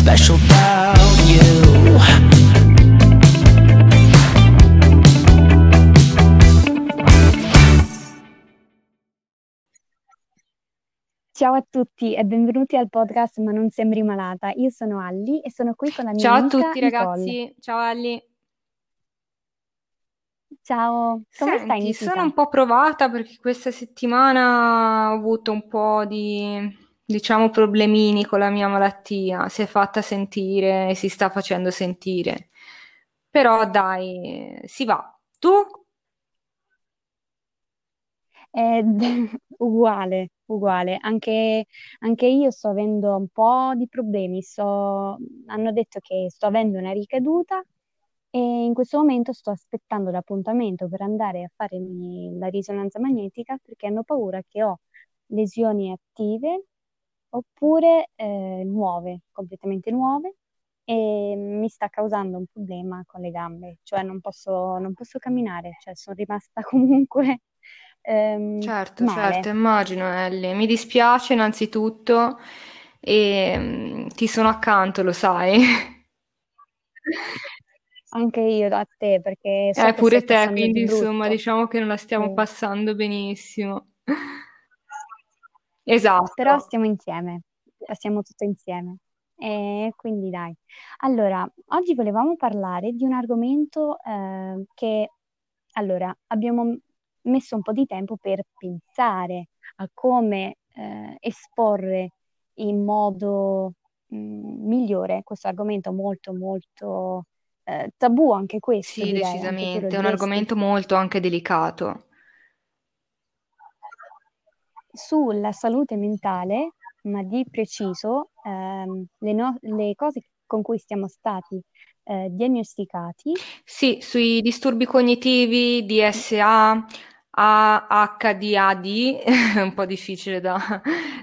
special about you. Ciao a tutti e benvenuti al podcast Ma non sembri malata. Io sono Alli e sono qui con la mia Ciao a amica tutti Nicole. ragazzi, ciao Ali. Ciao, come stai Senti, sono un po' provata perché questa settimana ho avuto un po' di, diciamo, problemini con la mia malattia. Si è fatta sentire e si sta facendo sentire. Però dai, si va. Tu? Eh, uguale, uguale. Anche, anche io sto avendo un po' di problemi. Sto- hanno detto che sto avendo una ricaduta e in questo momento sto aspettando l'appuntamento per andare a farmi la risonanza magnetica perché hanno paura che ho lesioni attive oppure eh, nuove, completamente nuove, e mi sta causando un problema con le gambe, cioè non posso, non posso camminare, cioè sono rimasta comunque ehm, Certo, certo, male. immagino, Ellie. Mi dispiace innanzitutto e mm, ti sono accanto, lo sai. Anche io da te, perché so Eh, pure te, quindi insomma, diciamo che non la stiamo Sì. passando benissimo. Però Esatto. stiamo insieme, passiamo tutto insieme. E quindi dai. Allora, oggi volevamo parlare di un argomento eh, che, allora, abbiamo messo un po' di tempo per pensare a come eh, esporre in modo mm, migliore questo argomento molto, molto eh, tabù, anche questo Sì, direi, decisamente, è un argomento molto anche delicato. Sulla salute mentale, ma di preciso ehm, le, no- le cose con cui siamo stati eh, diagnosticati. Sì, sui disturbi cognitivi, DSA, AHDAD, è un po' difficile da,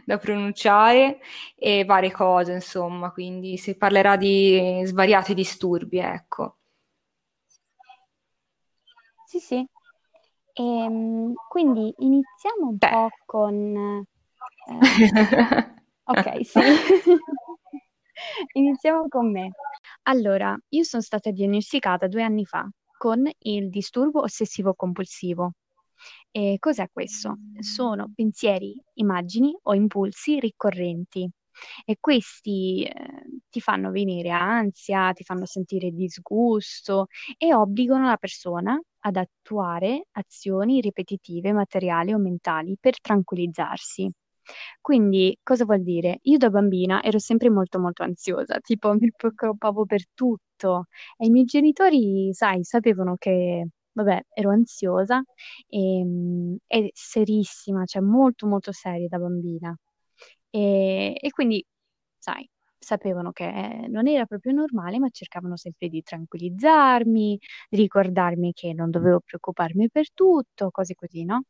da pronunciare, e varie cose, insomma, quindi si parlerà di svariati disturbi, ecco. Sì, sì. Ehm, quindi iniziamo un Te. po' con... eh, ok, sì. Iniziamo con me. Allora, io sono stata diagnosticata due anni fa con il disturbo ossessivo-compulsivo. E cos'è questo? Sono pensieri, immagini o impulsi ricorrenti e questi eh, ti fanno venire ansia, ti fanno sentire disgusto e obbligano la persona ad attuare azioni ripetitive, materiali o mentali per tranquillizzarsi. Quindi, cosa vuol dire? Io da bambina ero sempre molto molto ansiosa, tipo mi preoccupavo per tutto e i miei genitori, sai, sapevano che, vabbè, ero ansiosa e, e serissima, cioè molto molto seria da bambina. E, e quindi, sai, sapevano che eh, non era proprio normale, ma cercavano sempre di tranquillizzarmi, di ricordarmi che non dovevo preoccuparmi per tutto, cose così, no?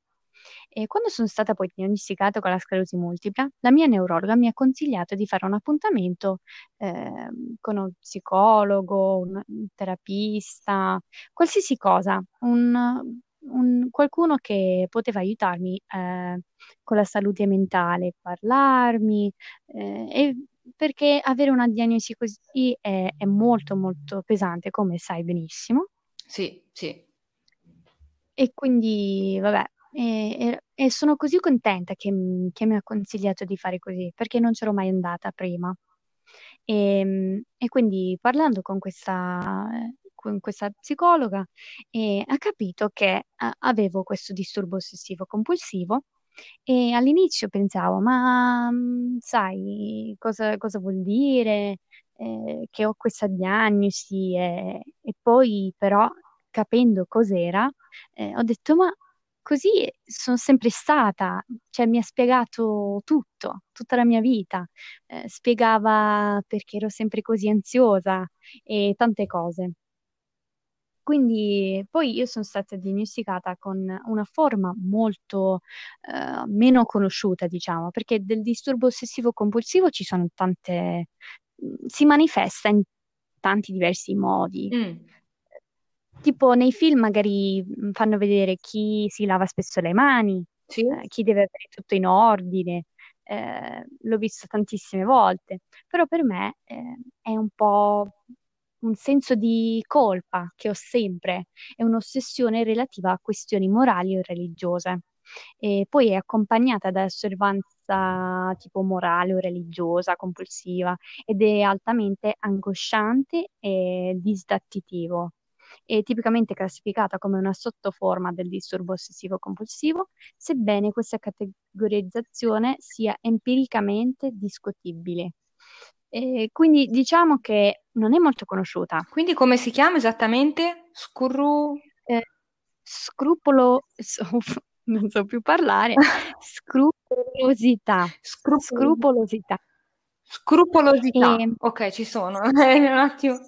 E quando sono stata poi diagnosticata con la sclerosi multipla, la mia neurologa mi ha consigliato di fare un appuntamento ehm, con uno psicologo, un, un terapista, qualsiasi cosa, un, un- qualcuno che poteva aiutarmi eh, con la salute mentale, parlarmi, eh, e perché avere una diagnosi così è, è molto molto pesante, come sai benissimo. Sì, sì. E quindi, vabbè, e, e- sono così contenta che, che mi ha consigliato di fare così, perché non c'ero mai andata prima. E, e quindi parlando con questa, con questa psicologa, eh, ha capito che eh, avevo questo disturbo ossessivo compulsivo e all'inizio pensavo, ma mm, sai cosa, cosa vuol dire eh, che ho questa diagnosi? E, e poi però capendo cos'era, eh, ho detto, ma così sono sempre stata, cioè mi ha spiegato tutto, tutta la mia vita, eh, spiegava perché ero sempre così ansiosa e tante cose. Quindi poi io sono stata diagnosticata con una forma molto eh, meno conosciuta, diciamo, perché del disturbo ossessivo compulsivo ci sono tante, si manifesta in tanti diversi modi. Mm, Tipo nei film magari mh, fanno vedere chi si lava spesso le mani, sì? eh, chi deve avere tutto in ordine, eh, l'ho visto tantissime volte, però per me eh, è un po' un senso di colpa che ho sempre, è un'ossessione relativa a questioni morali o religiose. E poi è accompagnata da osservanza tipo morale o religiosa, compulsiva, ed è altamente angosciante e disdattitivo. È tipicamente classificata come una sottoforma del disturbo ossessivo compulsivo, sebbene questa categorizzazione sia empiricamente discutibile. E quindi diciamo che non è molto conosciuta. Quindi come si chiama esattamente? Scurru... Eh, scrupolo... non so più parlare. Scrupolosità. Scrupolo... Scrupolosità. Scrupolosità. E... Ok, ci sono. un attimo.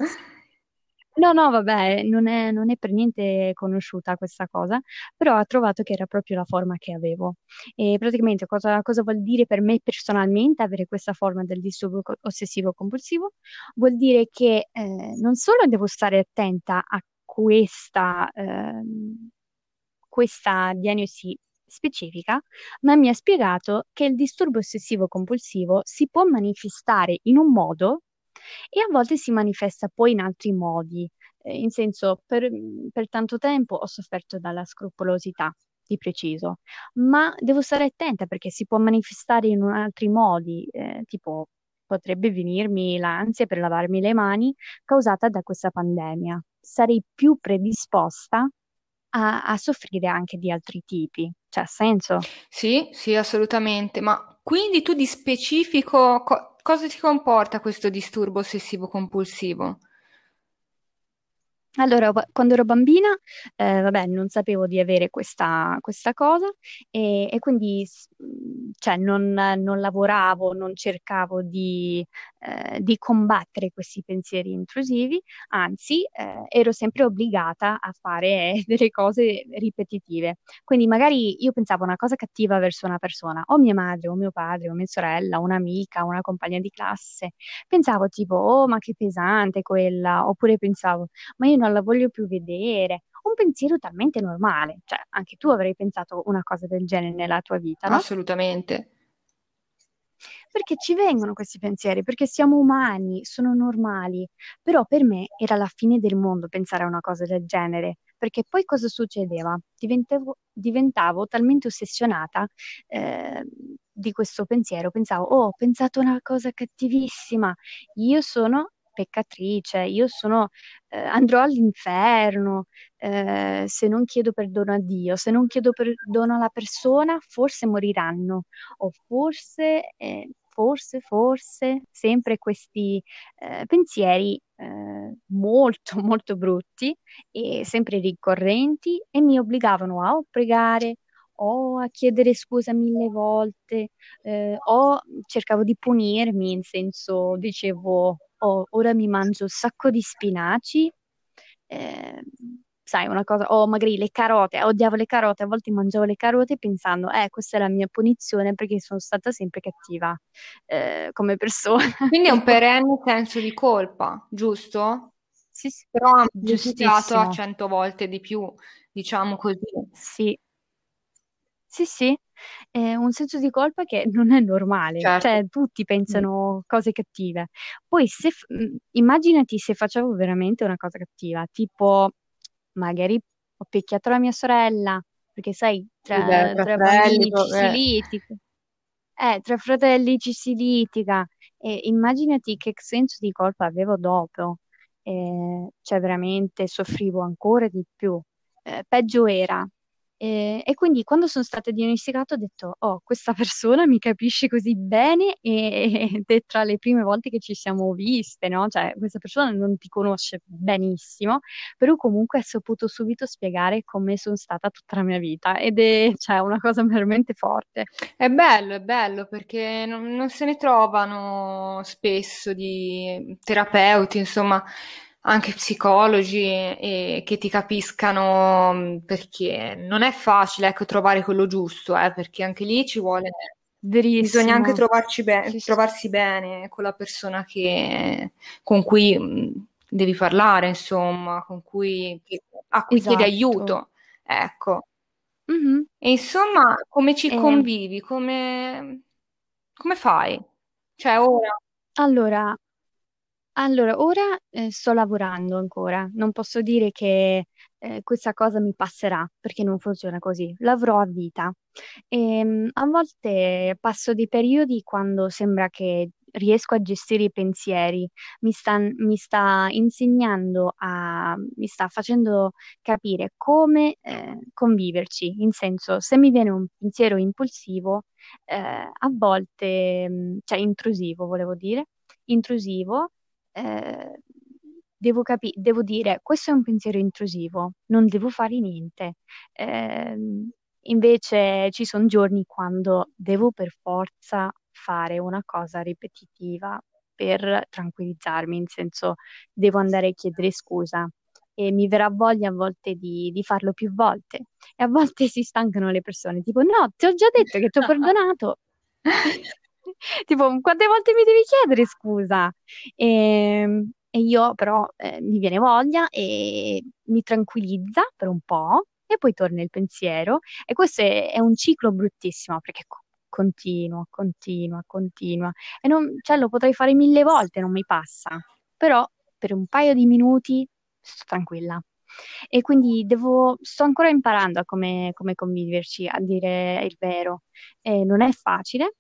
No, no, vabbè, non è, non è per niente conosciuta questa cosa, però ho trovato che era proprio la forma che avevo. E praticamente cosa, cosa vuol dire per me personalmente avere questa forma del disturbo ossessivo-compulsivo? Vuol dire che eh, non solo devo stare attenta a questa, eh, questa diagnosi specifica, ma mi ha spiegato che il disturbo ossessivo-compulsivo si può manifestare in un modo e a volte si manifesta poi in altri modi, eh, in senso per, per tanto tempo ho sofferto dalla scrupolosità di preciso, ma devo stare attenta perché si può manifestare in altri modi, eh, tipo potrebbe venirmi l'ansia per lavarmi le mani causata da questa pandemia. Sarei più predisposta a, a soffrire anche di altri tipi. C'è senso? Sì, sì, assolutamente. Ma quindi tu di specifico co- cosa ti comporta questo disturbo ossessivo compulsivo? Allora, quando ero bambina, eh, vabbè, non sapevo di avere questa, questa cosa e, e quindi cioè, non, non lavoravo, non cercavo di, eh, di combattere questi pensieri intrusivi, anzi, eh, ero sempre obbligata a fare delle cose ripetitive. Quindi magari io pensavo una cosa cattiva verso una persona, o mia madre, o mio padre, o mia sorella, un'amica, una compagna di classe. Pensavo tipo, oh, ma che pesante quella, oppure pensavo, ma io non la voglio più vedere. Un pensiero talmente normale, cioè anche tu avrei pensato una cosa del genere nella tua vita, no? Assolutamente. Perché ci vengono questi pensieri, perché siamo umani, sono normali, però per me era la fine del mondo pensare a una cosa del genere, perché poi cosa succedeva? Diventavo, diventavo talmente ossessionata eh, di questo pensiero, pensavo, oh, ho pensato una cosa cattivissima, io sono peccatrice, io sono, eh, andrò all'inferno eh, se non chiedo perdono a Dio, se non chiedo perdono alla persona, forse moriranno, o forse, eh, forse, forse, sempre questi eh, pensieri eh, molto, molto brutti e sempre ricorrenti e mi obbligavano a pregare o a chiedere scusa mille volte, eh, o cercavo di punirmi, in senso dicevo oh, ora mi mangio un sacco di spinaci, eh, sai, una cosa, o magari le carote, odiavo le carote, a volte mangiavo le carote pensando, eh, questa è la mia punizione perché sono stata sempre cattiva eh, come persona. Quindi è un perenne senso di colpa, giusto? Sì, sì. Però amplificato a cento volte di più, diciamo così. Sì, sì, sì, è un senso di colpa che non è normale, Certo. cioè tutti pensano cose cattive. Poi se, f- mh, immaginati se facevo veramente una cosa cattiva, tipo magari ho picchiato la mia sorella, perché sai, tra, tra fratelli, ci si eh. litiga, eh, tra fratelli ci si litiga, e immaginati che senso di colpa avevo dopo, eh, cioè veramente soffrivo ancora di più. Eh, peggio era. E, e quindi quando sono stata diagnosticata ho detto, oh, questa persona mi capisce così bene e- ed è tra le prime volte che ci siamo viste, no? Cioè, questa persona non ti conosce benissimo, però comunque ha saputo subito spiegare come sono stata tutta la mia vita ed è, cioè, una cosa veramente forte. È bello, è bello perché non, non se ne trovano spesso di terapeuti, insomma, anche psicologi e, che ti capiscano mm, perché non è facile, ecco, trovare quello giusto, eh, perché anche lì ci vuole, Verissimo. bisogna anche trovarci be- Sì, sì. trovarsi bene con la persona che, con cui mm, devi parlare, insomma, con cui, a cui chiedi Esatto. aiuto, ecco. Mhm. E insomma, come ci E- convivi? Come, Come fai? Cioè, ora... Allora, allora, ora eh, sto lavorando ancora, non posso dire che eh, questa cosa mi passerà perché non funziona così, l'avrò a vita. E, a volte passo dei periodi quando sembra che riesco a gestire i pensieri, mi sta, mi sta insegnando a, mi sta facendo capire come eh, conviverci, in senso, se mi viene un pensiero impulsivo, eh, a volte, cioè intrusivo, volevo dire, intrusivo eh, devo, capi- devo dire, questo è un pensiero intrusivo, non devo fare niente. Eh, invece ci sono giorni quando devo per forza fare una cosa ripetitiva per tranquillizzarmi, in senso devo andare a chiedere scusa e mi verrà voglia a volte di, di, farlo più volte e a volte si stancano le persone, tipo no, ti ho già detto che ti ho perdonato. tipo, quante volte mi devi chiedere scusa? E, ehm, e io però eh, mi viene voglia e mi tranquillizza per un po' e poi torna il pensiero e questo è, è un ciclo bruttissimo perché continua, continua, continua e non, cioè, lo potrei fare mille volte, non mi passa, però per un paio di minuti sto tranquilla. E quindi devo, sto ancora imparando a come, come conviverci, a dire il vero. Eh, non è facile,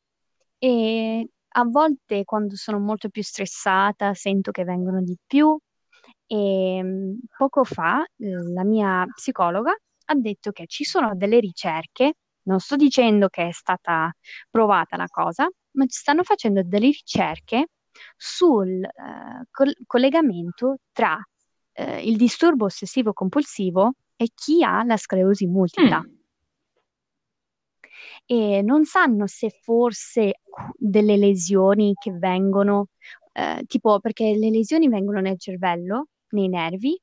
e a volte quando sono molto più stressata sento che vengono di più e mm, poco fa la mia psicologa ha detto che ci sono delle ricerche, non sto dicendo che è stata provata la cosa, ma ci stanno facendo delle ricerche sul eh, col- collegamento tra eh, il disturbo ossessivo compulsivo e chi ha la sclerosi multipla. Mm e non sanno se forse delle lesioni che vengono, eh, tipo perché le lesioni vengono nel cervello, nei nervi,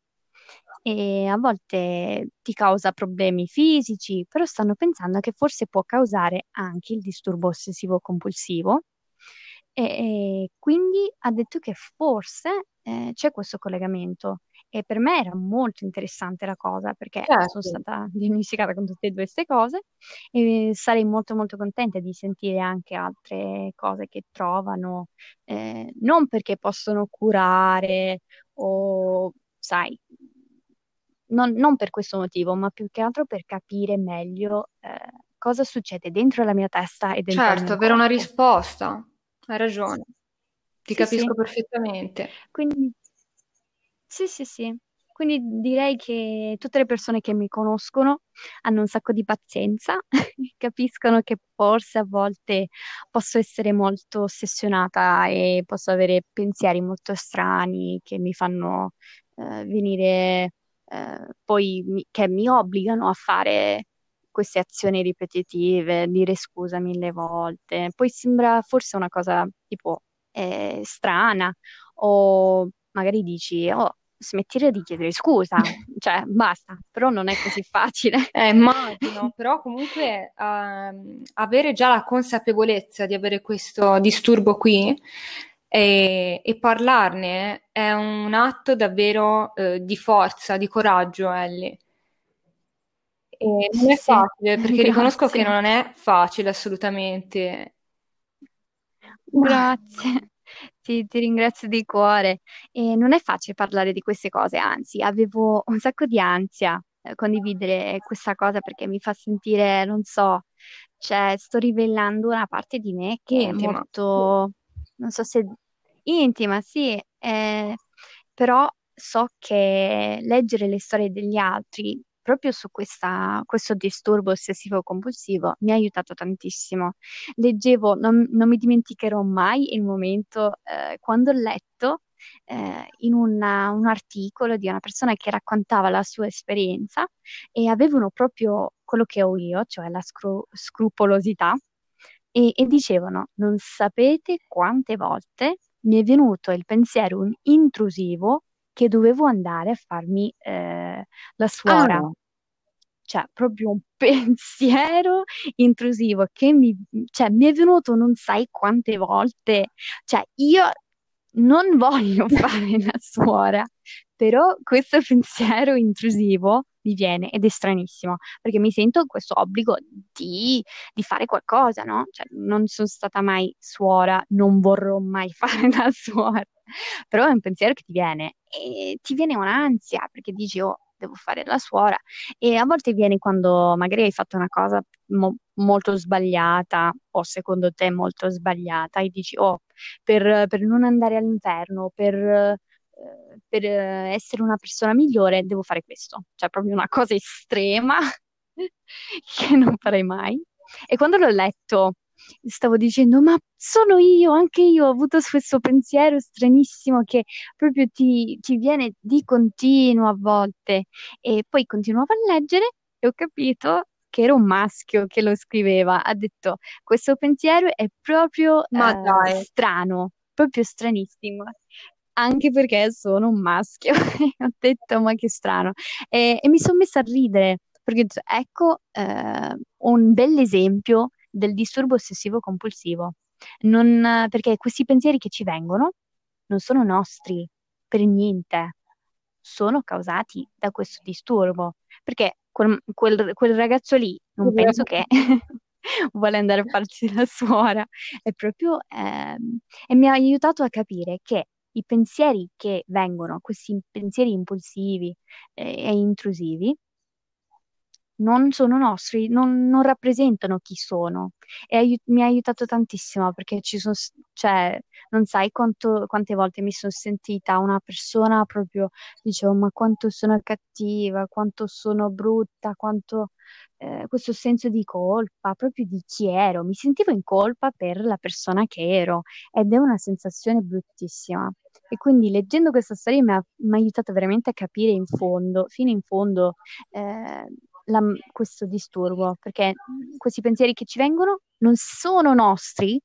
e a volte ti causa problemi fisici, però stanno pensando che forse può causare anche il disturbo ossessivo compulsivo. E, e quindi ha detto che forse eh, c'è questo collegamento. E per me era molto interessante la cosa perché certo. sono stata diagnosticata con tutte e due queste cose e sarei molto molto contenta di sentire anche altre cose che trovano, eh, non perché possono curare o, sai, non, non, per questo motivo, ma più che altro per capire meglio eh, cosa succede dentro la mia testa e dentro certo, avere una risposta, hai ragione, ti sì, capisco sì. perfettamente. Quindi sì, sì, sì. Quindi direi che tutte le persone che mi conoscono hanno un sacco di pazienza, capiscono che forse a volte posso essere molto ossessionata e posso avere pensieri molto strani che mi fanno eh, venire, eh, poi mi- che mi obbligano a fare queste azioni ripetitive, dire scusa mille volte. Poi sembra forse una cosa tipo eh, strana o magari dici, oh, smettire di chiedere scusa, cioè basta, però non è così facile. Eh, immagino, però comunque uh, avere già la consapevolezza di avere questo disturbo qui e, e parlarne è un atto davvero uh, di forza, di coraggio, Ellie. E non è facile perché grazie. riconosco che non è facile assolutamente. Grazie. Ti, ti ringrazio di cuore. E non è facile parlare di queste cose, anzi, avevo un sacco di ansia eh, condividere questa cosa perché mi fa sentire, non so, cioè sto rivelando una parte di me che è Intima. molto, non so se intima, sì, eh, però so che leggere le storie degli altri proprio su questa, questo disturbo ossessivo compulsivo mi ha aiutato tantissimo. Leggevo, non, non mi dimenticherò mai il momento eh, quando ho letto eh, in una, un articolo di una persona che raccontava la sua esperienza e avevano proprio quello che ho io, cioè la scru- scrupolosità, e, e dicevano, non sapete quante volte mi è venuto il pensiero intrusivo che dovevo andare a farmi eh, la suora. Ah. Cioè, proprio un pensiero intrusivo che mi, cioè, mi è venuto non sai quante volte. Cioè, io non voglio fare la suora, però questo pensiero intrusivo mi viene ed è stranissimo perché mi sento questo obbligo di, di fare qualcosa, no? Cioè, non sono stata mai suora, non vorrò mai fare da suora, però è un pensiero che ti viene e ti viene un'ansia perché dici, oh, devo fare la suora. E a volte viene quando magari hai fatto una cosa mo- molto sbagliata o secondo te molto sbagliata e dici oh per, per non andare all'inferno per, eh, per essere una persona migliore devo fare questo. Cioè proprio una cosa estrema che non farei mai. E quando l'ho letto stavo dicendo, ma sono io, anche io ho avuto questo pensiero stranissimo che proprio ti, ti viene di continuo a volte. E poi continuavo a leggere e ho capito che era un maschio che lo scriveva. Ha detto, questo pensiero è proprio eh, strano, proprio stranissimo anche perché sono un maschio. ho detto, ma che strano. E, e mi sono messa a ridere, perché ecco eh, un bell'esempio del disturbo ossessivo compulsivo. Non, perché questi pensieri che ci vengono non sono nostri per niente, sono causati da questo disturbo. Perché quel, quel, quel ragazzo lì non penso che vuole andare a farsi la suora, è proprio eh, e mi ha aiutato a capire che i pensieri che vengono, questi pensieri impulsivi eh, e intrusivi, non sono nostri, non, non rappresentano chi sono. E ai- mi ha aiutato tantissimo perché ci sono, cioè, non sai quanto- quante volte mi sono sentita una persona proprio, dicevo, ma quanto sono cattiva, quanto sono brutta, quanto eh, questo senso di colpa, proprio di chi ero. Mi sentivo in colpa per la persona che ero ed è una sensazione bruttissima. E quindi leggendo questa storia mi ha, mi ha aiutato veramente a capire in fondo, fino in fondo, eh, la, questo disturbo, perché questi pensieri che ci vengono non sono nostri,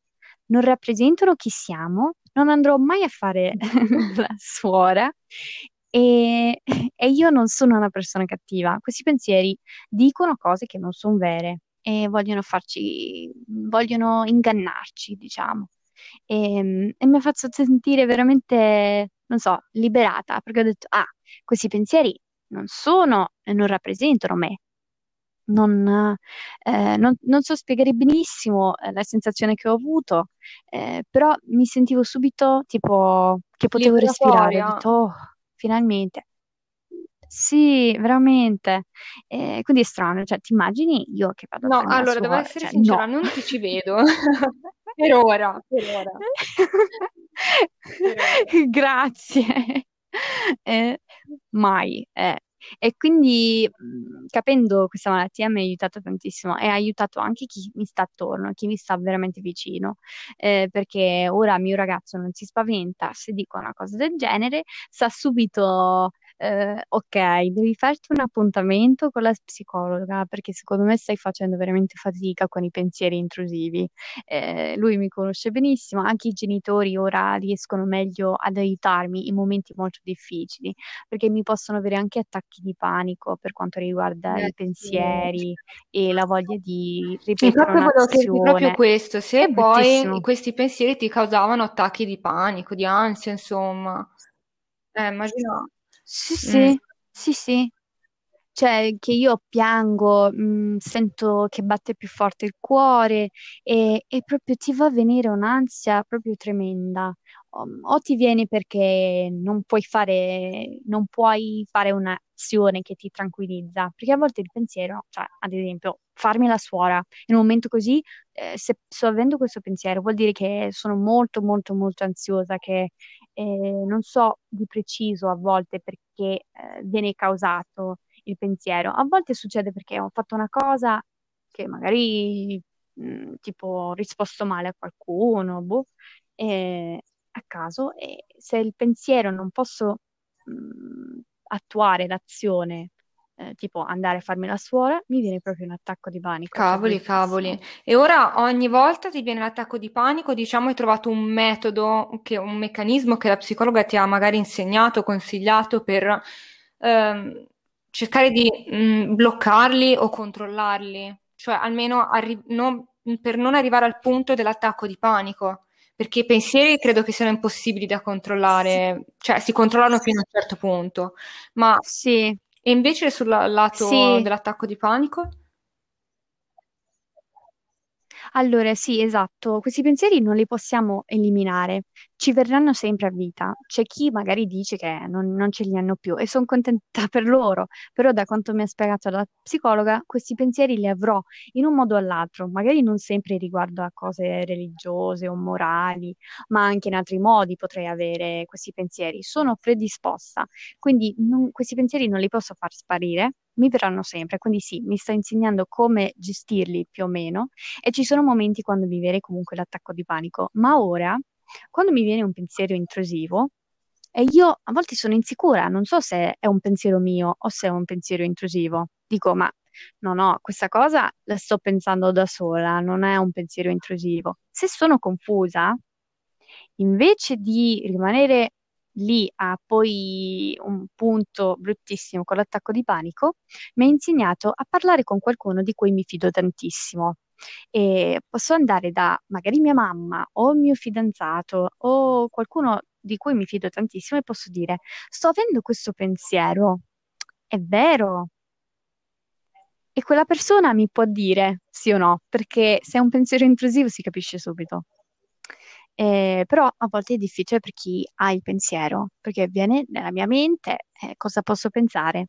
non rappresentano chi siamo, non andrò mai a fare la suora e, e, io non sono una persona cattiva. Questi pensieri dicono cose che non sono vere e vogliono farci, vogliono ingannarci, diciamo. E, e mi ha fatto sentire veramente, non so, liberata, perché ho detto, ah, questi pensieri non sono e non rappresentano me, non, eh, non, non, so spiegare benissimo eh, la sensazione che ho avuto, eh, però mi sentivo subito tipo che potevo respirare. Ho detto, oh, finalmente. Sì, veramente. Eh, quindi è strano, cioè ti immagini io che vado a No, allora, devo essere cioè, sincera, no. non ti ci vedo. per ora, per ora. per ora. Grazie. Eh, mai. Eh, e quindi capendo questa malattia mi ha aiutato tantissimo e ha aiutato anche chi mi sta attorno, chi mi sta veramente vicino, eh, perché ora mio ragazzo non si spaventa se dico una cosa del genere, sa subito eh, ok, devi farti un appuntamento con la psicologa perché secondo me stai facendo veramente fatica con i pensieri intrusivi. Eh, lui mi conosce benissimo, anche i genitori ora riescono meglio ad aiutarmi in momenti molto difficili perché mi possono avere anche attacchi di panico per quanto riguarda Grazie. i pensieri e la voglia di ripetere proprio un'azione. Proprio questo, se È poi bruttissimo. questi pensieri ti causavano attacchi di panico, di ansia, insomma. Eh, immagino. Sì, sì, Mm. sì, sì. Cioè, che io piango, mh, sento che batte più forte il cuore e, e proprio ti va a venire un'ansia proprio tremenda. O, o ti viene perché non puoi fare, non puoi fare un'azione che ti tranquillizza, perché a volte il pensiero, cioè, ad esempio, farmi la suora in un momento così, eh, se sto avendo questo pensiero, vuol dire che sono molto, molto, molto ansiosa, che eh, non so di preciso a volte perché eh, viene causato il pensiero. A volte succede perché ho fatto una cosa che magari mh, mm, tipo ho risposto male a qualcuno, boh, e, a caso, e se il pensiero non posso mh, mm, attuare l'azione eh, tipo andare a farmi la suora, mi viene proprio un attacco di panico. Cavoli, cavoli. E ora ogni volta ti viene l'attacco di panico, diciamo hai trovato un metodo, che, un meccanismo che la psicologa ti ha magari insegnato, consigliato per ehm, cercare di mh, mm, bloccarli o controllarli, cioè almeno arri- non, per non arrivare al punto dell'attacco di panico perché i pensieri credo che siano impossibili da controllare, cioè si controllano fino a un certo punto, ma sì. E invece sul lato Sì, dell'attacco di panico? Allora, sì, esatto, questi pensieri non li possiamo eliminare, ci verranno sempre a vita. C'è chi magari dice che non, non ce li hanno più e sono contenta per loro, però da quanto mi ha spiegato la psicologa, questi pensieri li avrò in un modo o all'altro, magari non sempre riguardo a cose religiose o morali, ma anche in altri modi potrei avere questi pensieri. Sono predisposta, quindi non- questi pensieri non li posso far sparire. Mi verranno sempre, quindi sì, mi sta insegnando come gestirli più o meno e ci sono momenti quando mi viene comunque l'attacco di panico, ma ora, quando mi viene un pensiero intrusivo, e io a volte sono insicura, non so se è un pensiero mio o se è un pensiero intrusivo. Dico, ma no, no, questa cosa la sto pensando da sola, non è un pensiero intrusivo. Se sono confusa, invece di rimanere lì a poi un punto bruttissimo con l'attacco di panico, mi ha insegnato a parlare con qualcuno di cui mi fido tantissimo. E posso andare da magari mia mamma o mio fidanzato o qualcuno di cui mi fido tantissimo e posso dire: Sto avendo questo pensiero, è vero? E quella persona mi può dire sì o no, perché se è un pensiero intrusivo si capisce subito. Eh, però a volte è difficile per chi ha il pensiero, perché viene nella mia mente, eh, cosa posso pensare?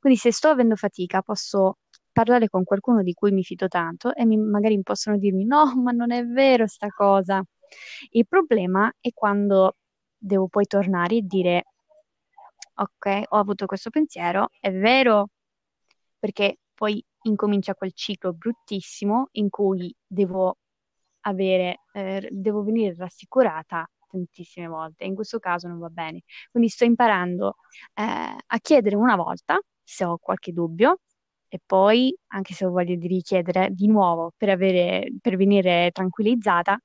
Quindi se sto avendo fatica, posso parlare con qualcuno di cui mi fido tanto e mi- magari possono dirmi no, ma non è vero sta cosa. Il problema è quando devo poi tornare e dire ok, ho avuto questo pensiero, è vero, perché poi incomincia quel ciclo bruttissimo in cui devo avere, eh, devo venire rassicurata tantissime volte. In questo caso non va bene. Quindi sto imparando eh, a chiedere una volta se ho qualche dubbio e poi, anche se ho voglia di richiedere di nuovo per avere, per venire tranquillizzata,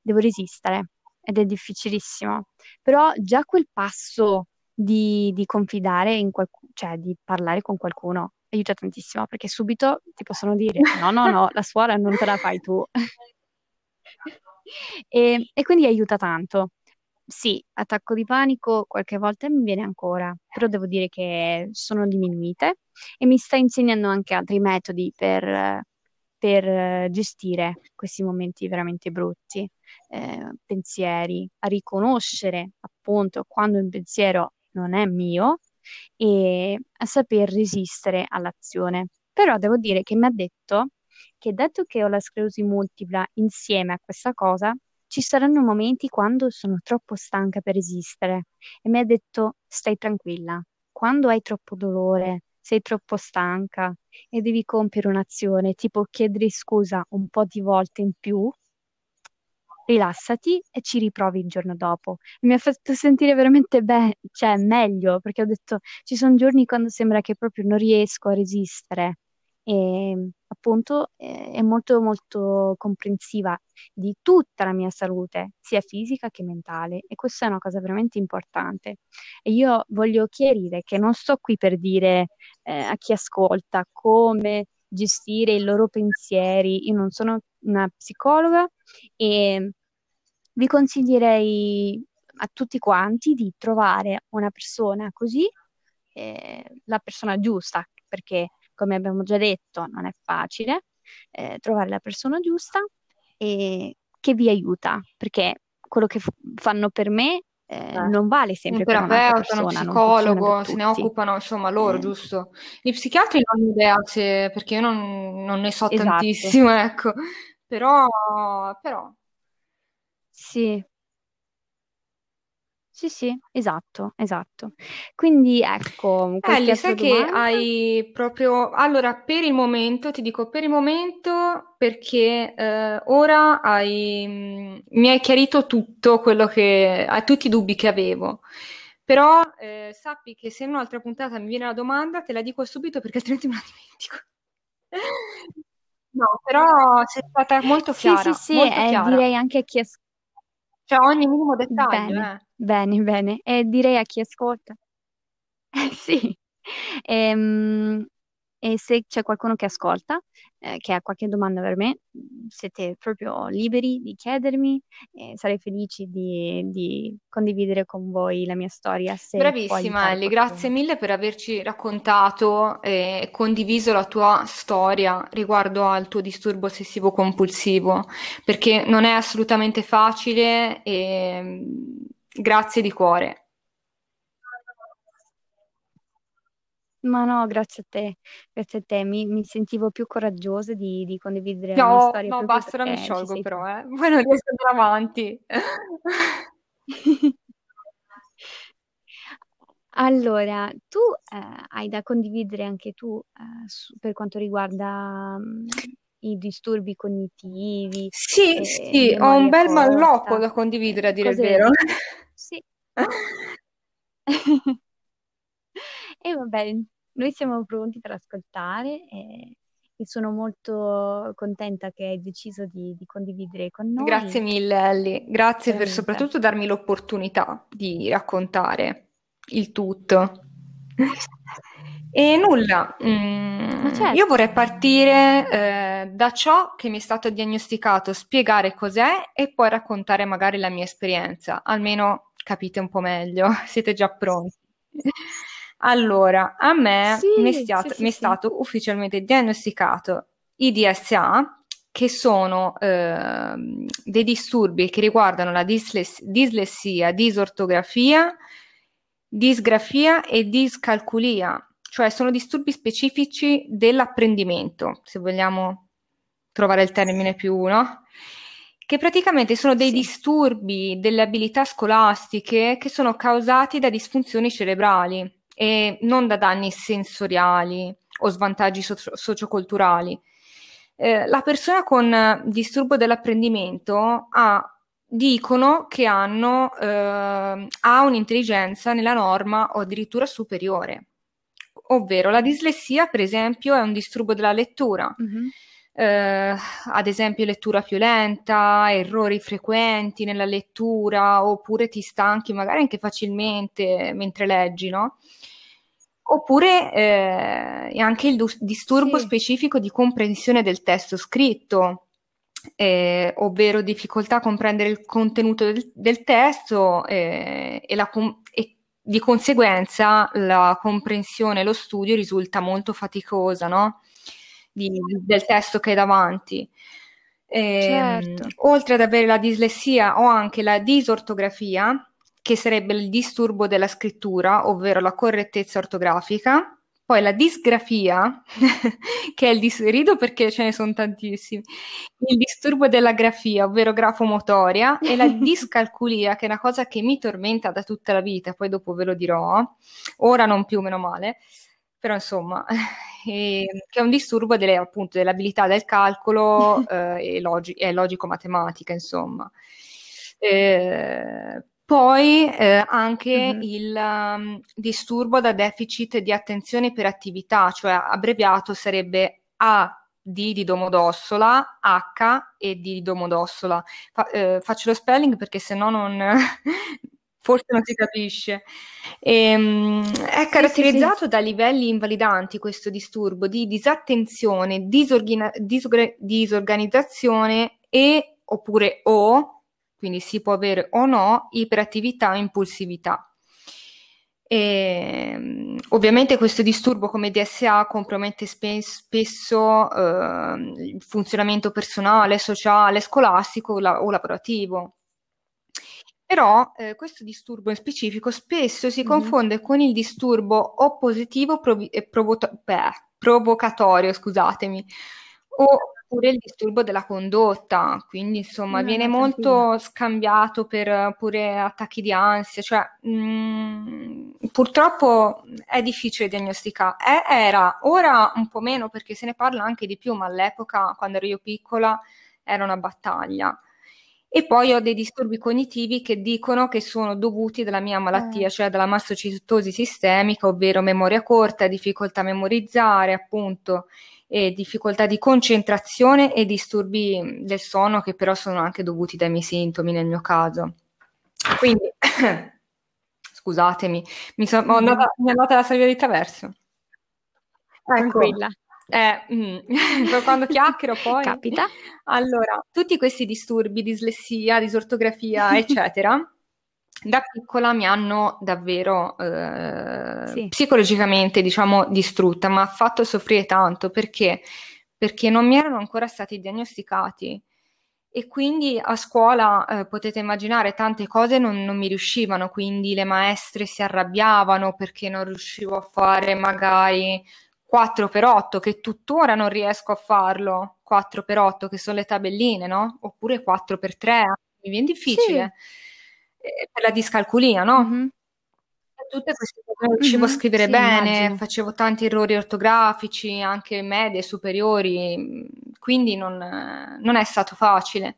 devo resistere ed è difficilissimo. Però già quel passo di, di confidare in qualcuno, cioè di parlare con qualcuno aiuta tantissimo perché subito ti possono dire no, no, no, la suora non te la fai tu. E, e quindi aiuta tanto. Sì, attacco di panico qualche volta mi viene ancora, però devo dire che sono diminuite e mi sta insegnando anche altri metodi per, per gestire questi momenti veramente brutti, eh, pensieri, a riconoscere appunto quando un pensiero non è mio e a saper resistere all'azione. Però devo dire che mi ha detto che dato che ho la sclerosi multipla insieme a questa cosa, ci saranno momenti quando sono troppo stanca per resistere e mi ha detto stai tranquilla, quando hai troppo dolore, sei troppo stanca e devi compiere un'azione, tipo chiedere scusa un po' di volte in più, rilassati e ci riprovi il giorno dopo. Mi ha fatto sentire veramente bene, cioè meglio, perché ho detto ci sono giorni quando sembra che proprio non riesco a resistere e appunto eh, è molto molto comprensiva di tutta la mia salute, sia fisica che mentale, e questa è una cosa veramente importante. E io voglio chiarire che non sto qui per dire eh, a chi ascolta come gestire i loro pensieri, io non sono una psicologa e vi consiglierei a tutti quanti di trovare una persona così, eh, la persona giusta, perché come abbiamo già detto non è facile eh, trovare la persona giusta e che vi aiuta, perché quello che f- fanno per me eh, Eh, non vale Un sempre un'altra terapeuta, uno persona, psicologo, se ne occupano, insomma, loro, Eh, giusto? Gli psichiatri non ho idea se- perché io non, non ne so esatto, tantissimo, ecco. Però, però, sì. Sì, sì, esatto, esatto. Quindi ecco, Ellie, sai altra che domanda? hai proprio... Allora, per il momento, ti dico per il momento perché eh, ora hai, mh, mi hai chiarito tutto quello che... hai tutti i dubbi che avevo. Però eh, sappi che se in un'altra puntata mi viene la domanda, te la dico subito perché altrimenti me la dimentico. No, però sei stata molto Sì, sì, chiara, sì, molto e chiara. direi anche a chi ascolta. Cioè ogni minimo dettaglio, Bene, eh. bene, bene. E direi a chi ascolta. Eh, sì. Ehm, E, se c'è qualcuno che ascolta, eh, che ha qualche domanda per me, siete proprio liberi di chiedermi e sarei felice di, di condividere con voi la mia storia Bravissima Ellie, grazie mille per averci raccontato e condiviso la tua storia riguardo al tuo disturbo ossessivo compulsivo, perché non è assolutamente facile e mm, grazie di cuore. Ma no, grazie a te, grazie a te, mi, mi sentivo più coraggiosa di, di condividere la mia No, storia no, basta, ora mi sciolgo però, eh. Poi non riesco ad andare avanti. Allora, tu eh, hai da condividere anche tu eh, su- per quanto riguarda mm, i disturbi cognitivi Sì, e sì, ho un bel malloppo corta, da condividere, a eh, dire il cose... vero. Sì. E vabbè, noi siamo pronti per ascoltare e, e sono molto contenta che hai deciso di, di condividere con Grazie noi, mille, Ellie. Grazie per soprattutto darmi l'opportunità di raccontare il tutto. E nulla, mm, certo. io vorrei partire eh, da ciò che mi è stato diagnosticato, spiegare cos'è e poi raccontare magari la mia esperienza, almeno capite un po' meglio, siete già pronti. Allora, a me mi è Sì, stato, sì, sì, mi è sì. stato ufficialmente diagnosticato i DSA, che sono ehm, dei disturbi che riguardano la disles- dislessia, disortografia, disgrafia e discalculia, cioè sono disturbi specifici dell'apprendimento, se vogliamo trovare il termine più uno, che praticamente sono dei Sì. disturbi delle abilità scolastiche che sono causati da disfunzioni cerebrali e non da danni sensoriali o svantaggi socio- socioculturali. Eh, la persona con eh, disturbo dell'apprendimento ha, dicono che hanno, eh, ha un'intelligenza nella norma o addirittura superiore. Ovvero la dislessia, per esempio, è un disturbo della lettura. Mhm. Eh, ad esempio lettura più lenta, errori frequenti nella lettura, oppure ti stanchi magari anche facilmente mentre leggi, no? Oppure eh, anche il dus- disturbo Sì. specifico di comprensione del testo scritto, eh, ovvero difficoltà a comprendere il contenuto del, del testo eh, e, la com- e di conseguenza la comprensione e lo studio risulta molto faticosa, no? Di- del testo che hai davanti. Ehm, Certo. oltre ad avere la dislessia, ho anche la disortografia, che sarebbe il disturbo della scrittura, ovvero la correttezza ortografica. Poi la disgrafia, che è il dis- rido perché ce ne sono tantissimi, il disturbo della grafia, ovvero grafomotoria, e la discalculia, che è una cosa che mi tormenta da tutta la vita, poi dopo ve lo dirò, ora non più, meno male, però insomma, e- che è un disturbo delle, appunto, dell'abilità del calcolo eh, e, logi- e logico-matematica, insomma. Eh, poi eh, anche Mhm. il um, disturbo da deficit di attenzione e iperattività, cioè abbreviato sarebbe A D di Domodossola, H e D di Domodossola. Fa- eh, faccio lo spelling perché se no non, forse non si capisce. Ehm, è Sì, sì, sì. caratterizzato da livelli invalidanti questo disturbo di disattenzione, disorgina- disorga- disorganizzazione e oppure o, quindi si può avere o no, iperattività o impulsività. E, ovviamente questo disturbo come DSA compromette spe- spesso ehm, il funzionamento personale, sociale, scolastico la- o lavorativo. Però eh, questo disturbo in specifico spesso si Mhm. confonde con il disturbo oppositivo provi- eh, provoto- beh, provocatorio, scusatemi, oppure il disturbo della condotta, quindi insomma No, viene no, tranquilla. molto scambiato per pure attacchi di ansia, cioè mm, purtroppo è difficile diagnosticare. Eh, era ora un po' meno perché se ne parla anche di più, ma all'epoca, quando ero io piccola, era una battaglia. E poi ho dei disturbi cognitivi che dicono che sono dovuti dalla mia malattia, Eh. cioè dalla mastocitosi sistemica, ovvero memoria corta, difficoltà a memorizzare, appunto, difficoltà di concentrazione e disturbi del sonno che però sono anche dovuti dai miei sintomi nel mio caso. Quindi, scusatemi, mi, sono, Mhm. andata, mi è andata la saliva di traverso. Ecco, Tranquilla. Eh, mm, quando chiacchiero poi... Capita. Allora, tutti questi disturbi, dislessia, disortografia, eccetera, da piccola mi hanno davvero eh, Sì. psicologicamente, diciamo, distrutta, ma ha fatto soffrire tanto perché? Perché non mi erano ancora stati diagnosticati e quindi a scuola eh, potete immaginare tante cose non, non mi riuscivano, quindi le maestre si arrabbiavano perché non riuscivo a fare magari 4 per 8, che tuttora non riesco a farlo, 4 per 8 che sono le tabelline, no? Oppure 4 per 3, mi viene difficile. Eh, per la discalculia, no? Mhm. Tutte queste cose non riuscivo a Mhm, scrivere sì, bene, immagino. facevo tanti errori ortografici, anche medie, superiori, quindi non, non è stato facile.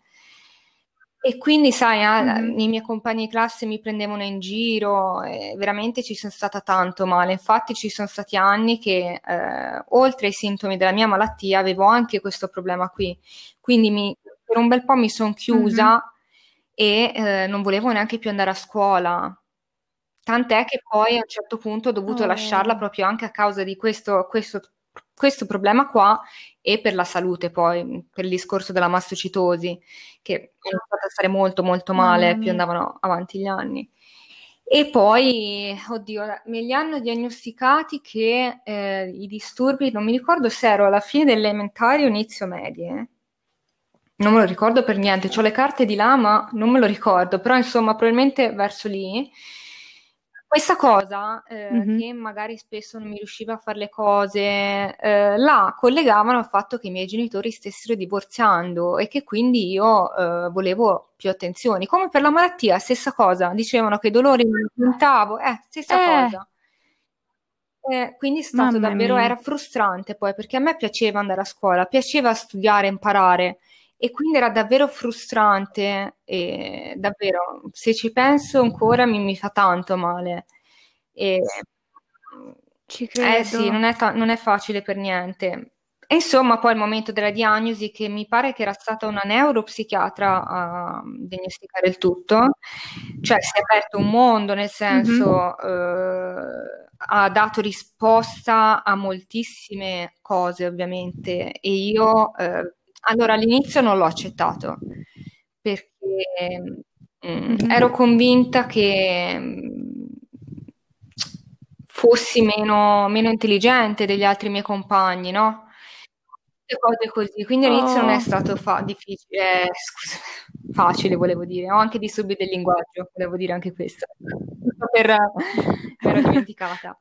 E quindi, sai, ah, Mhm. i miei compagni di classe mi prendevano in giro, e veramente ci sono stata tanto male. Infatti, ci sono stati anni che, eh, oltre ai sintomi della mia malattia, avevo anche questo problema qui. Quindi mi- per un bel po' mi sono chiusa e eh, non volevo neanche più andare a scuola. Tant'è che poi a un certo punto ho dovuto Oh. lasciarla proprio anche a causa di questo, questo, questo problema qua e per la salute poi, per il discorso della mastocitosi, che ho iniziato a stare molto molto male, Mamma più andavano avanti gli anni. E poi, oddio, me li hanno diagnosticati che eh, i disturbi, non mi ricordo se ero alla fine delle elementari o inizio medie, non me lo ricordo per niente, ho le carte di là, ma non me lo ricordo, però insomma, probabilmente verso lì. Questa cosa, eh, Mhm. che magari spesso non mi riusciva a fare le cose, eh, la collegavano al fatto che i miei genitori stessero divorziando e che quindi io eh, volevo più attenzioni. Come per la malattia, stessa cosa, dicevano che i dolori mi aumentavo, eh, stessa Eh. cosa. Eh, quindi è stato Mamma davvero, mia. era frustrante poi perché a me piaceva andare a scuola, piaceva studiare, imparare e quindi era davvero frustrante e davvero, se ci penso ancora mi, mi fa tanto male. E, Ci eh sì, credo. non è, ta- non è facile per niente. E insomma, poi il momento della diagnosi, che mi pare che era stata una neuropsichiatra a diagnosticare il tutto, cioè si è aperto un mondo, nel senso, eh, ha dato risposta a moltissime cose, ovviamente, e io, eh, allora all'inizio non l'ho accettato, perché mm, Mhm. ero convinta che mm, fossi meno, meno intelligente degli altri miei compagni, no? Tutte cose così. Quindi all'inizio non è Oh. stato fa- difficile, eh, scusa, facile, volevo dire. Ho anche disturbi del linguaggio, volevo dire anche questo. Per, ero dimenticata.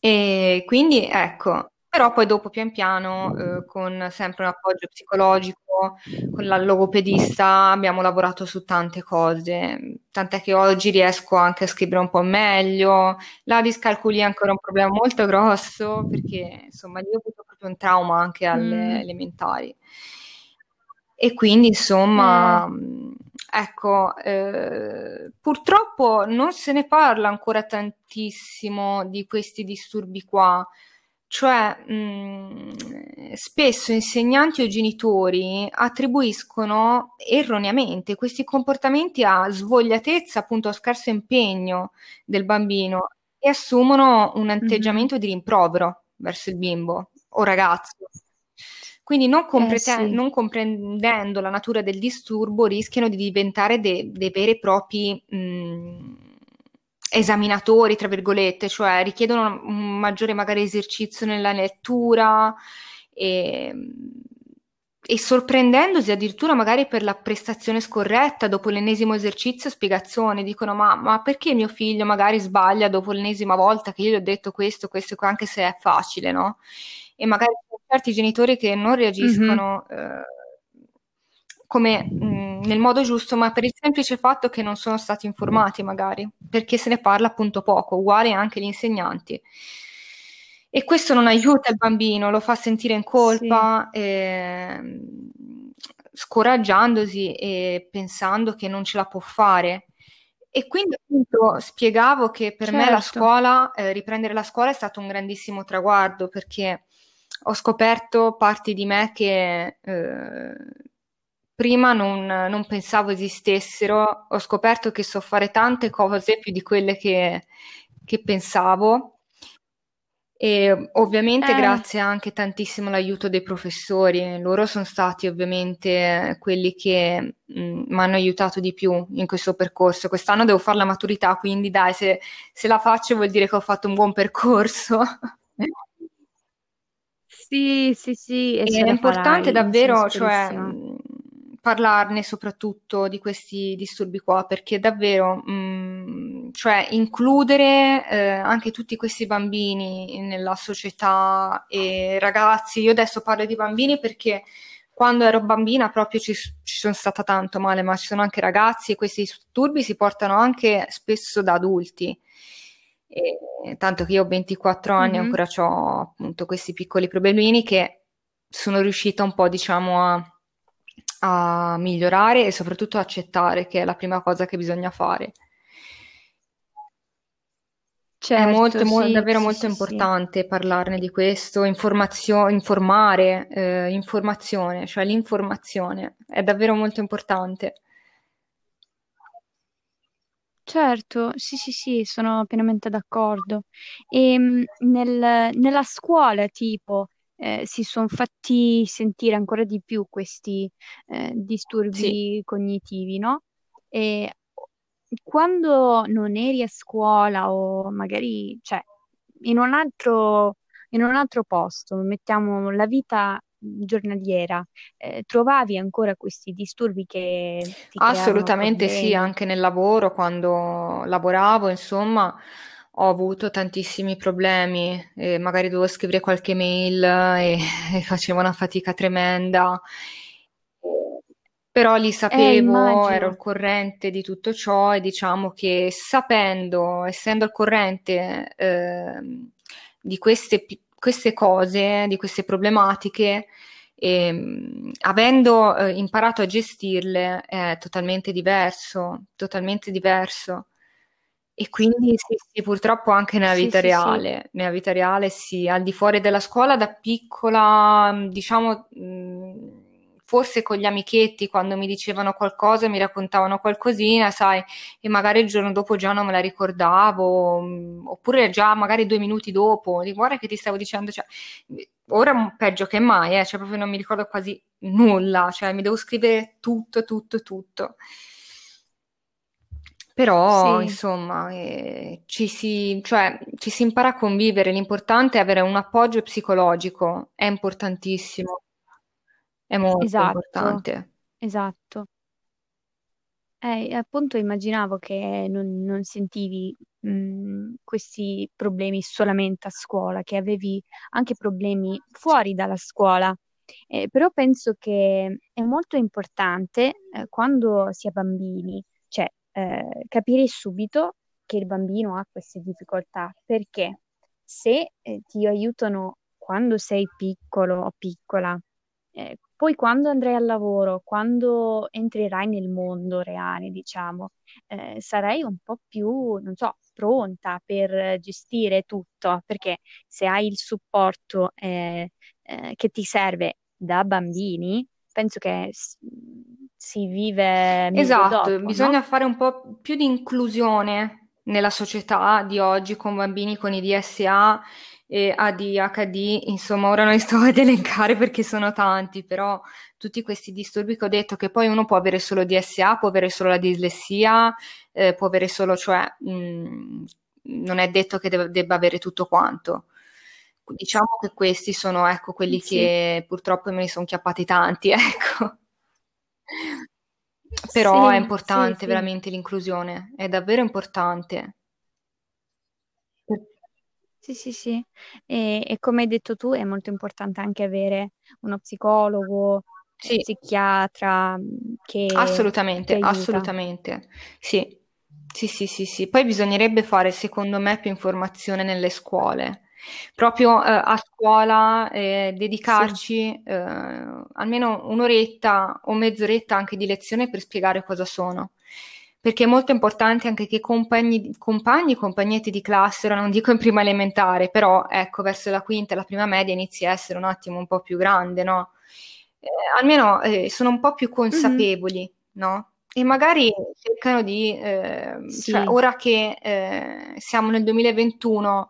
E quindi ecco, però poi dopo pian piano, eh, con sempre un appoggio psicologico, con la logopedista abbiamo lavorato su tante cose, tant'è che oggi riesco anche a scrivere un po' meglio. La discalculia è ancora un problema molto grosso perché insomma io ho avuto proprio un trauma anche alle Mm. elementari. E quindi insomma, mh, ecco, eh, purtroppo non se ne parla ancora tantissimo di questi disturbi qua. Cioè, mh, spesso insegnanti o genitori attribuiscono erroneamente questi comportamenti a svogliatezza, appunto a scarso impegno del bambino e assumono un atteggiamento di rimprovero verso il bimbo o ragazzo. Quindi non, Eh comprete- sì. non comprendendo la natura del disturbo rischiano di diventare de- dei veri e propri mh, esaminatori, tra virgolette, cioè richiedono un maggiore magari esercizio nella lettura e, e sorprendendosi addirittura magari per la prestazione scorretta dopo l'ennesimo esercizio, spiegazione, dicono ma, ma perché mio figlio magari sbaglia dopo l'ennesima volta che io gli ho detto questo, questo, anche se è facile, no? E magari certi genitori che non reagiscono eh, come mh, nel modo giusto, ma per il semplice fatto che non sono stati informati magari, perché se ne parla appunto poco, uguale anche gli insegnanti. E questo non aiuta il bambino, lo fa sentire in Sì. colpa, ehm, scoraggiandosi e pensando che non ce la può fare. E quindi appunto spiegavo che per me la Certo. scuola, eh, riprendere la scuola è stato un grandissimo traguardo perché ho scoperto parti di me che eh, prima non, non pensavo esistessero, ho scoperto che so fare tante cose più di quelle che, che pensavo E ovviamente Eh, grazie anche tantissimo all'aiuto dei professori, loro sono stati ovviamente quelli che mi hanno aiutato di più in questo percorso. Quest'anno devo fare la maturità, quindi dai, se, se la faccio vuol dire che ho fatto un buon percorso. sì, sì, sì, è importante farai, davvero, cioè, parlarne soprattutto di questi disturbi qua, perché davvero, mh, cioè, includere eh, anche tutti questi bambini nella società e ragazzi, io adesso parlo di bambini perché quando ero bambina proprio ci, ci sono stata tanto male, ma ci sono anche ragazzi e questi disturbi si portano anche spesso da adulti. E, tanto che io ho 24 anni e Mhm. ancora ho appunto questi piccoli problemini che sono riuscita un po', diciamo, a, a migliorare e soprattutto accettare, che è la prima cosa che bisogna fare. È molto, Certo, mo- sì, davvero sì, molto sì, sì. importante parlarne di questo, informazio- informare, eh, informazione, cioè l'informazione è davvero molto importante. Certo, sì, sì, sì, sono pienamente d'accordo. E mh, nel- nella scuola, tipo, eh, si sono fatti sentire ancora di più questi eh, Sì. disturbi cognitivi, no? E quando non eri a scuola o magari, cioè, in un altro, in un altro posto, mettiamo la vita giornaliera, eh, trovavi ancora questi disturbi che Assolutamente sì, anche nel lavoro, quando lavoravo, insomma, ho avuto tantissimi problemi, e magari dovevo scrivere qualche mail e, e facevo una fatica tremenda. Però li Eh, sapevo, ero immagino. al corrente di tutto ciò e diciamo che sapendo, essendo al corrente ehm, di queste, queste cose, di queste problematiche, ehm, avendo eh, imparato a gestirle è totalmente diverso, totalmente diverso. E quindi sì, sì, purtroppo anche nella Sì, vita sì, sì. reale, nella vita reale sì, al di fuori della scuola da piccola, mh, diciamo, mh, forse con gli amichetti quando mi dicevano qualcosa, mi raccontavano qualcosina, sai, e magari il giorno dopo già non me la ricordavo, mh, oppure già magari due minuti dopo, guarda che ti stavo dicendo, cioè, ora peggio che mai, eh, cioè proprio non mi ricordo quasi nulla, cioè mi devo scrivere tutto, tutto, tutto. Però, Sì, insomma, eh, ci si, cioè, ci si impara a convivere. L'importante è avere un appoggio psicologico, è importantissimo, è molto esatto, importante. esatto. Eh, appunto immaginavo che non, non sentivi mh, questi problemi solamente a scuola, che avevi anche problemi fuori dalla scuola. Eh, però penso che è molto importante eh, quando si è bambini, eh, capire subito che il bambino ha queste difficoltà, perché? Se eh, ti aiutano quando sei piccolo o piccola, eh, poi quando andrai al lavoro, quando entrerai nel mondo reale, diciamo, eh, sarai un po' più, non so, pronta per gestire tutto, perché se hai il supporto eh, eh, che ti serve da bambini, penso che si vive meglio Esatto, dopo, no? bisogna fare un po' più di inclusione nella società di oggi con bambini con i DSA e ADHD, insomma, ora non li sto ad elencare perché sono tanti, però tutti questi disturbi che ho detto che poi uno può avere solo DSA, può avere solo la dislessia, eh, può avere solo, cioè, mh, non è detto che deb- debba avere tutto quanto. Diciamo che questi sono, ecco, quelli Sì, che purtroppo me ne sono chiappati tanti, ecco. Però è sì, sì, importante sì. veramente l'inclusione, è davvero importante. Sì, sì, sì. E, e come hai detto tu, è molto importante anche avere uno psicologo, Sì, psichiatra mh, che assolutamente, assolutamente. Sì, sì, sì, sì, sì. Poi bisognerebbe fare, secondo me, più informazione nelle scuole. Proprio eh, a scuola eh, Sì, dedicarci eh, almeno un'oretta o mezz'oretta anche di lezione per spiegare cosa sono. Perché è molto importante anche che compagni, compagni, compagnetti di classe, ora non dico in prima elementare, però ecco, verso la quinta la prima media inizi a essere un attimo un po' più grande, no? Eh, almeno eh, sono un po' più consapevoli, no? E magari cercano di, eh, cioè, Sì, ora che eh, siamo nel 2021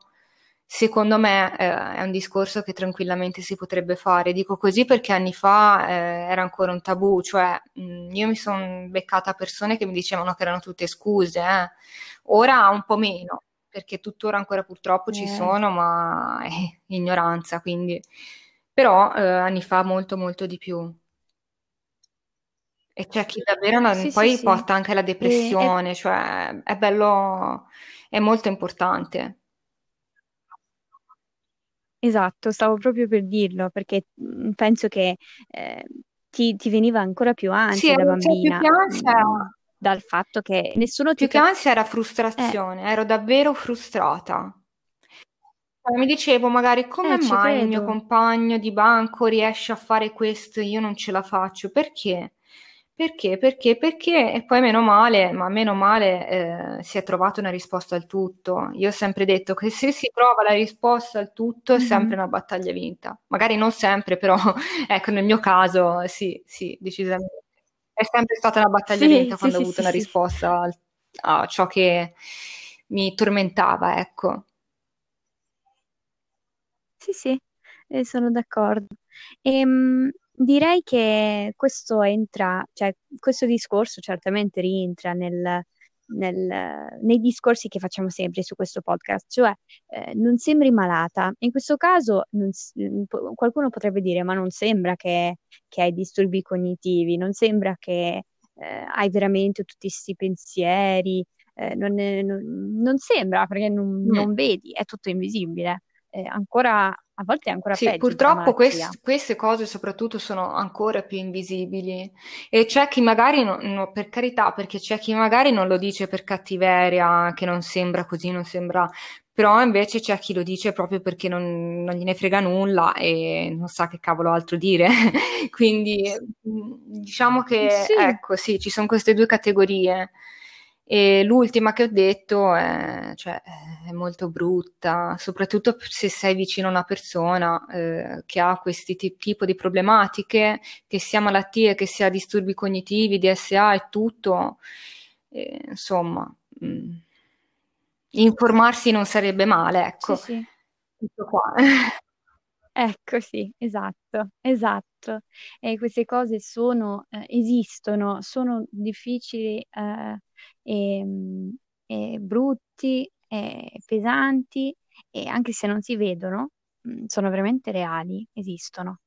secondo me eh, è un discorso che tranquillamente si potrebbe fare. Dico così perché anni fa eh, era ancora un tabù, cioè mh, mm, io mi sono beccata persone che mi dicevano che erano tutte scuse, eh. ora un po' meno, perché tuttora ancora purtroppo ci Eh, sono, ma è ignoranza, quindi però eh, anni fa molto molto di più. E c'è chi davvero non- sì, sì, poi sì. porta anche alla E, e- depressione, cioè è bello, è molto importante. Esatto, stavo proprio per dirlo perché mm, penso che eh, ti, ti veniva ancora più Sì, ansia da ero- cioè, più bambina che ansia, mm, dal fatto che nessuno più ti che capiva. ansia era Eh, frustrazione, ero davvero frustrata. Cioè, mi dicevo magari come eh, ci mai il mio credo. compagno di banco riesce a fare questo e io non ce la faccio? Perché? Perché? Perché? Perché? E poi meno male, ma meno male eh, si è trovata una risposta al tutto. Io ho sempre detto che se si trova la risposta al tutto è sempre Mhm. una battaglia vinta. Magari non sempre, però ecco, nel mio caso sì, sì, decisamente. È sempre stata una battaglia Sì, vinta sì, quando ho sì, avuto sì, una risposta al- a ciò che mi tormentava, ecco. Sì, sì, eh, sono d'accordo. Ehm, direi che questo entra, cioè questo discorso certamente rientra nel- nel- nei discorsi che facciamo sempre su questo podcast, cioè eh, non sembri malata. In questo caso non mm, qualcuno potrebbe dire, ma non sembra che, che hai disturbi cognitivi, non sembra che eh, hai veramente tutti questi pensieri, eh, non, è- non- non sembra perché non non vedi, è tutto invisibile eh, ancora, a volte è ancora Sì, peggio purtroppo quest- queste cose soprattutto sono ancora più invisibili e c'è chi magari, no- no, per carità, perché c'è chi magari non lo dice per cattiveria, che non sembra così, non sembra, però invece c'è chi lo dice proprio perché non, non gliene frega nulla e non sa che cavolo altro dire. Quindi mh, diciamo che, Sì, ecco, sì, ci sono queste due categorie. E l'ultima che ho detto è, cioè, è molto brutta, soprattutto se sei vicino a una persona eh, che ha questi ti- tipo di problematiche, che sia malattie, che sia disturbi cognitivi, DSA e tutto. E, insomma, mh, informarsi non sarebbe male, sì, ecco. sì. Tutto qua. Ecco, sì, esatto, esatto. E queste cose sono, eh, esistono, sono difficili, eh, e, mm, e brutti, e pesanti, e anche se non si vedono, mm, sono veramente reali, esistono,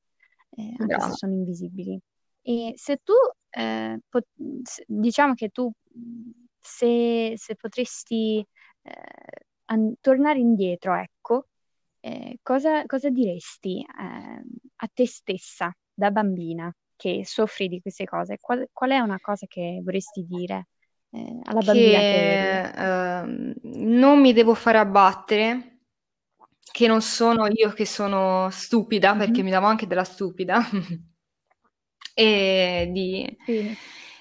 eh, anche se sono invisibili. E se tu, eh, pot- diciamo che tu, se, se potresti, eh, an- tornare indietro, ecco, eh, cosa, cosa diresti eh, a te stessa da bambina che soffri di queste cose? Qual, qual è una cosa che vorresti dire eh, alla bambina che eri? che ehm, non mi devo fare abbattere, che non sono io che sono stupida, perché Mhm. mi davo anche della stupida, e di, Sì,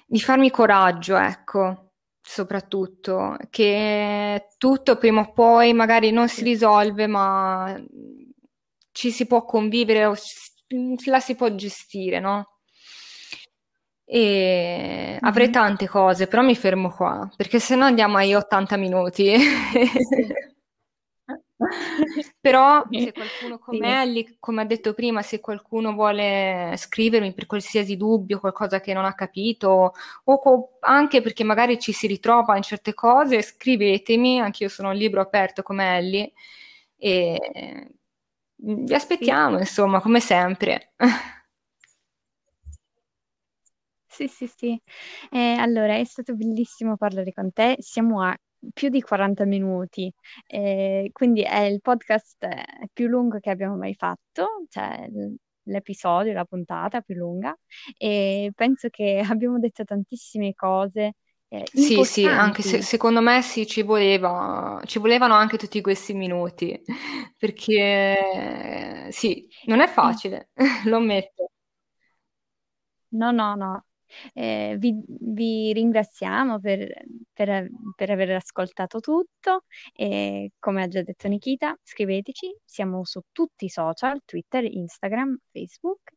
di farmi coraggio, ecco, soprattutto, che tutto prima o poi magari non si risolve, ma ci si può convivere o la si può gestire, no? E avrei tante cose, però mi fermo qua, perché se no andiamo ai 80 minuti. Sì. Però Sì, se qualcuno sì. come Ellie, come ha detto prima, se qualcuno vuole scrivermi per qualsiasi dubbio, qualcosa che non ha capito, o co- anche perché magari ci si ritrova in certe cose, scrivetemi, anche io sono un libro aperto come Ellie, e vi Sì. aspettiamo, insomma, come sempre. Sì, sì, sì. Eh, allora, è stato bellissimo parlare con te. Siamo a più di 40 minuti, eh, quindi è il podcast eh, più lungo che abbiamo mai fatto, cioè l'episodio, la puntata più lunga, e penso che abbiamo detto tantissime cose eh, Sì, sì, anche se secondo me sì, ci voleva, ci volevano anche tutti questi minuti, perché sì, non è facile, lo ammetto. No, no, no. Eh, vi, vi ringraziamo per, per- per aver ascoltato tutto e come ha già detto Nikita, scriveteci, siamo su tutti i social, Twitter, Instagram, Facebook.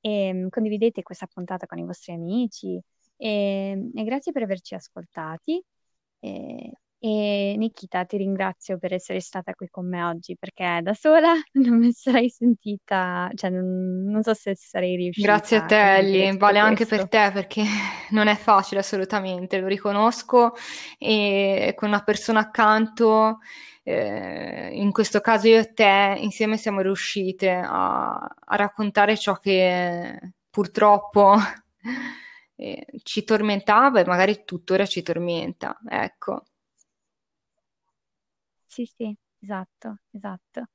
E mm, condividete questa puntata con i vostri amici. E, e grazie per averci ascoltati. E E Nikita, ti ringrazio per essere stata qui con me oggi perché da sola non mi sarei sentita, cioè non, non so se sarei riuscita Grazie a te, Ellie, vale anche per te perché non è facile assolutamente, lo riconosco e con una persona accanto, eh, in questo caso io e te, insieme siamo riuscite a, a raccontare ciò che purtroppo eh, ci tormentava e magari tuttora ci tormenta, ecco. Sì, sì, esatto, esatto.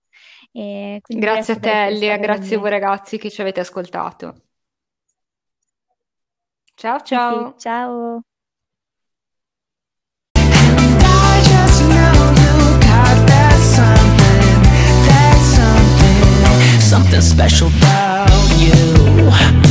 E quindi Grazie a te, e con grazie a voi ragazzi che ci avete ascoltato. Ciao Sì, sì, ciao! ciao. Something special about you.